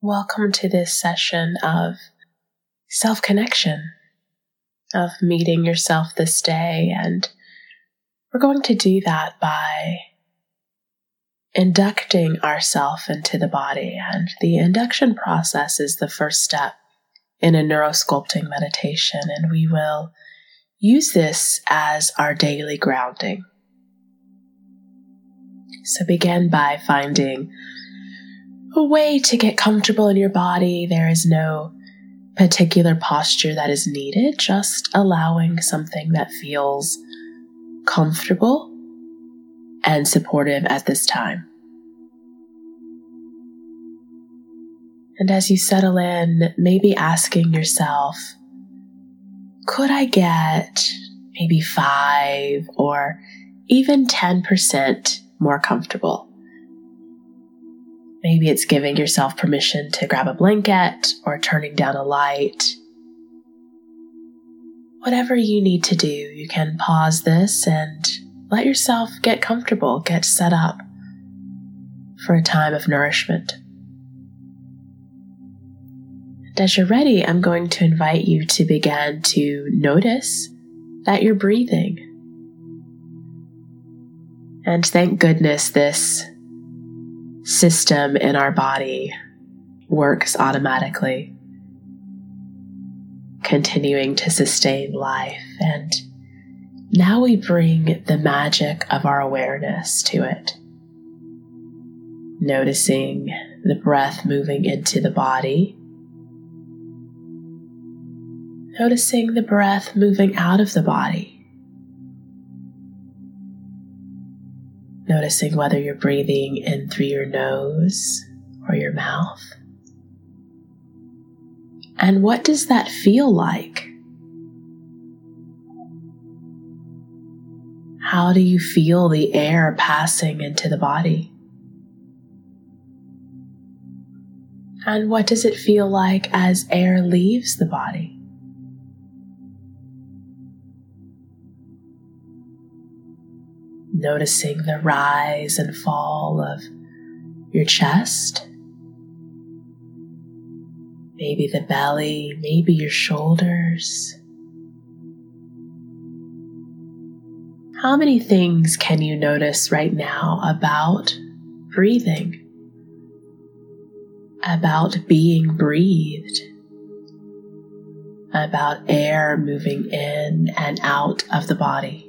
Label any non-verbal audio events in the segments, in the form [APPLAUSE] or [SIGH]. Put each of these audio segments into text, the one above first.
Welcome to this session of self connection, of meeting yourself this day. And we're going to do that by inducting ourself into the body. And the induction process is the first step in a neurosculpting meditation. And we will use this as our daily grounding. So begin by finding a way to get comfortable in your body. There is no particular posture that is needed, just allowing something that feels comfortable and supportive at this time. And as you settle in, maybe asking yourself, could I get maybe five or even 10% more comfortable? Maybe it's giving yourself permission to grab a blanket or turning down a light. Whatever you need to do, you can pause this and let yourself get comfortable, get set up for a time of nourishment. And as you're ready, I'm going to invite you to begin to notice that you're breathing. And thank goodness this system in our body works automatically, continuing to sustain life. And now we bring the magic of our awareness to it. Noticing the breath moving into the body. Noticing the breath moving out of the body. Noticing whether you're breathing in through your nose or your mouth. And what does that feel like? How do you feel the air passing into the body? And what does it feel like as air leaves the body? Noticing the rise and fall of your chest, maybe the belly, maybe your shoulders. How many things can you notice right now about breathing? About being breathed? About air moving in and out of the body?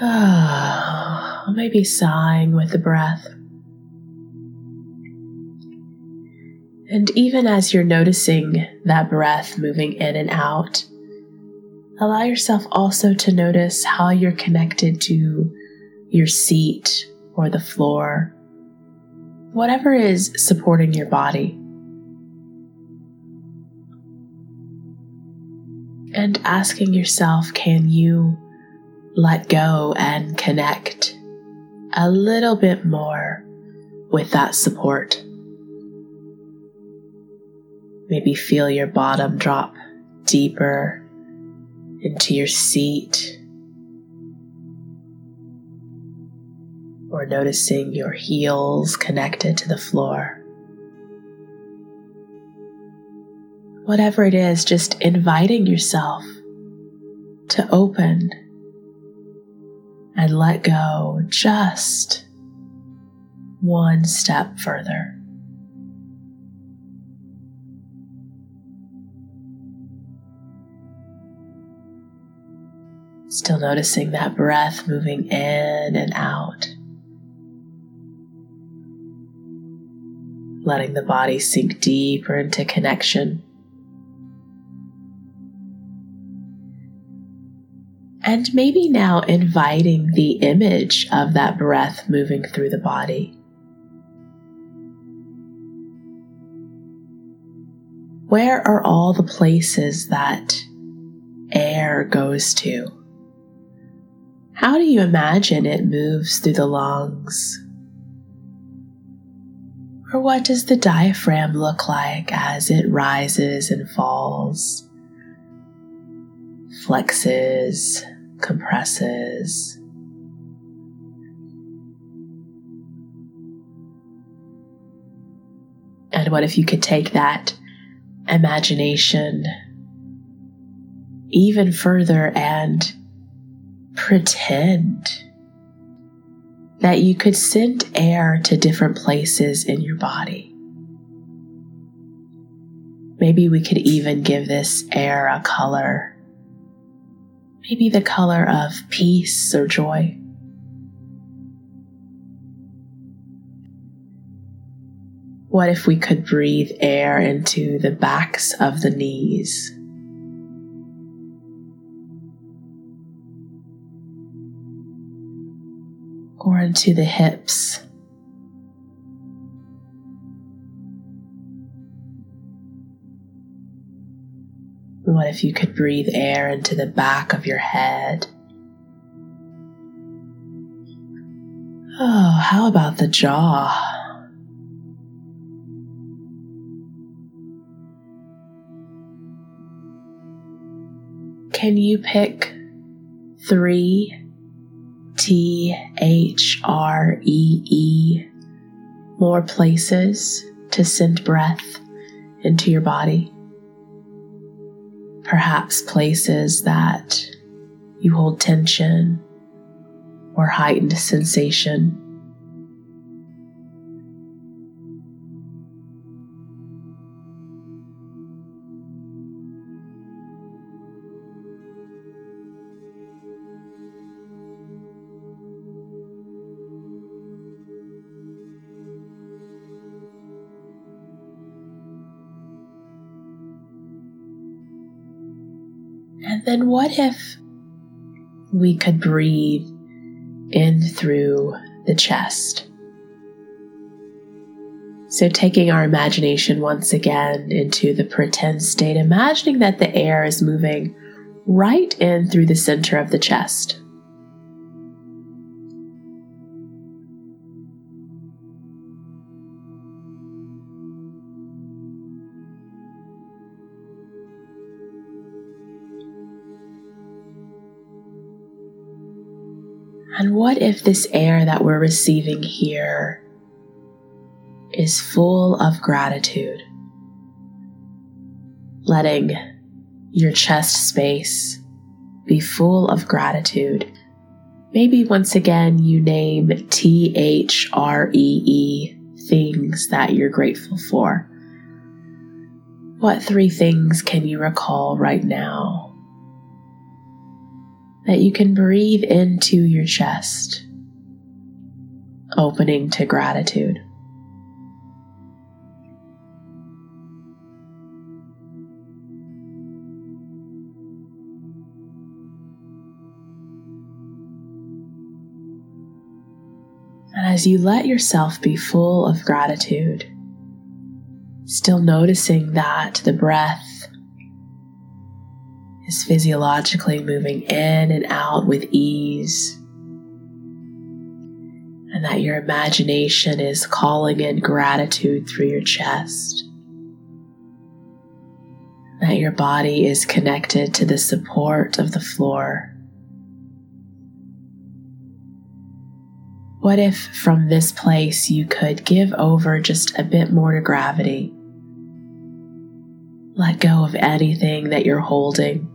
[SIGHS] Maybe sighing with the breath. And even as you're noticing that breath moving in and out, allow yourself also to notice how you're connected to your seat or the floor, whatever is supporting your body. And asking yourself, can you let go and connect a little bit more with that support. Maybe feel your bottom drop deeper into your seat. Or noticing your heels connected to the floor. Whatever it is, just inviting yourself to open and let go just one step further. Still noticing that breath moving in and out. Letting the body sink deeper into connection And maybe now inviting the image of that breath moving through the body. Where are all the places that air goes to? How do you imagine it moves through the lungs? Or what does the diaphragm look like as it rises and falls, flexes, compresses. And what if you could take that imagination even further and pretend that you could send air to different places in your body? Maybe we could even give this air a color. Maybe the color of peace or joy. What if we could breathe air into the backs of the knees? Or into the hips? What if you could breathe air into the back of your head? Oh, how about the jaw? Can you pick three T H R E E more places to send breath into your body? Perhaps places that you hold tension or heightened sensation. Then what if we could breathe in through the chest? So, taking our imagination once again into the pretend state, imagining that the air is moving right in through the center of the chest. And what if this air that we're receiving here is full of gratitude? Letting your chest space be full of gratitude. Maybe once again you name T H R E E things that you're grateful for. What three things can you recall right now? That you can breathe into your chest, opening to gratitude. And as you let yourself be full of gratitude, still noticing that the breath is physiologically moving in and out with ease. And that your imagination is calling in gratitude through your chest. That your body is connected to the support of the floor. What if from this place you could give over just a bit more to gravity? Let go of anything that you're holding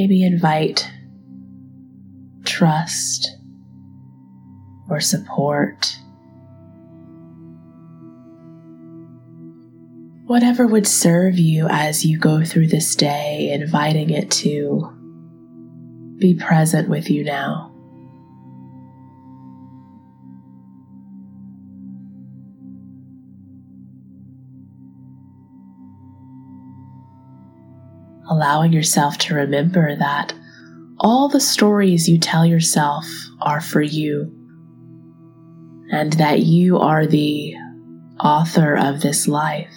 Maybe invite trust or support. Whatever would serve you as you go through this day, inviting it to be present with you now. Allowing yourself to remember that all the stories you tell yourself are for you, and that you are the author of this life.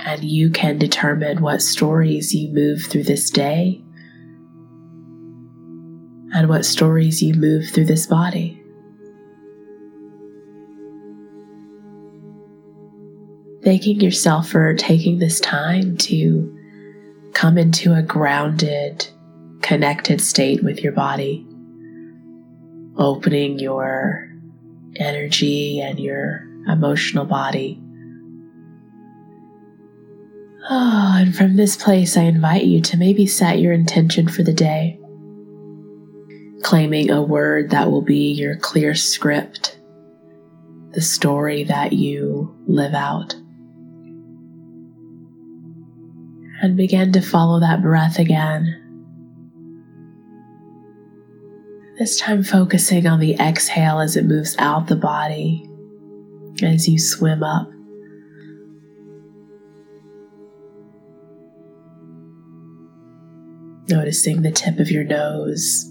And you can determine what stories you move through this day and what stories you move through this body. Thanking yourself for taking this time to come into a grounded, connected state with your body. opening your energy and your emotional body. Oh, and from this place, I invite you to maybe set your intention for the day, claiming a word that will be your clear script, the story that you live out. And begin to follow that breath again. This time focusing on the exhale as it moves out the body as you swim up. Noticing the tip of your nose,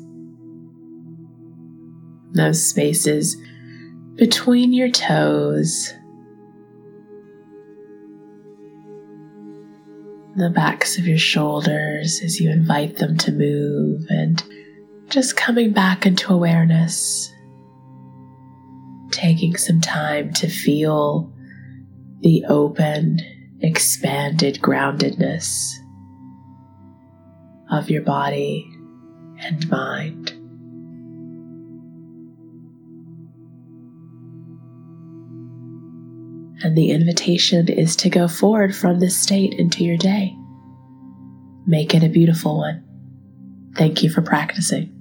those spaces between your toes, the backs of your shoulders as you invite them to move and just coming back into awareness, taking some time to feel the open, expanded groundedness of your body and mind. And the invitation is to go forward from this state into your day. Make it a beautiful one. Thank you for practicing.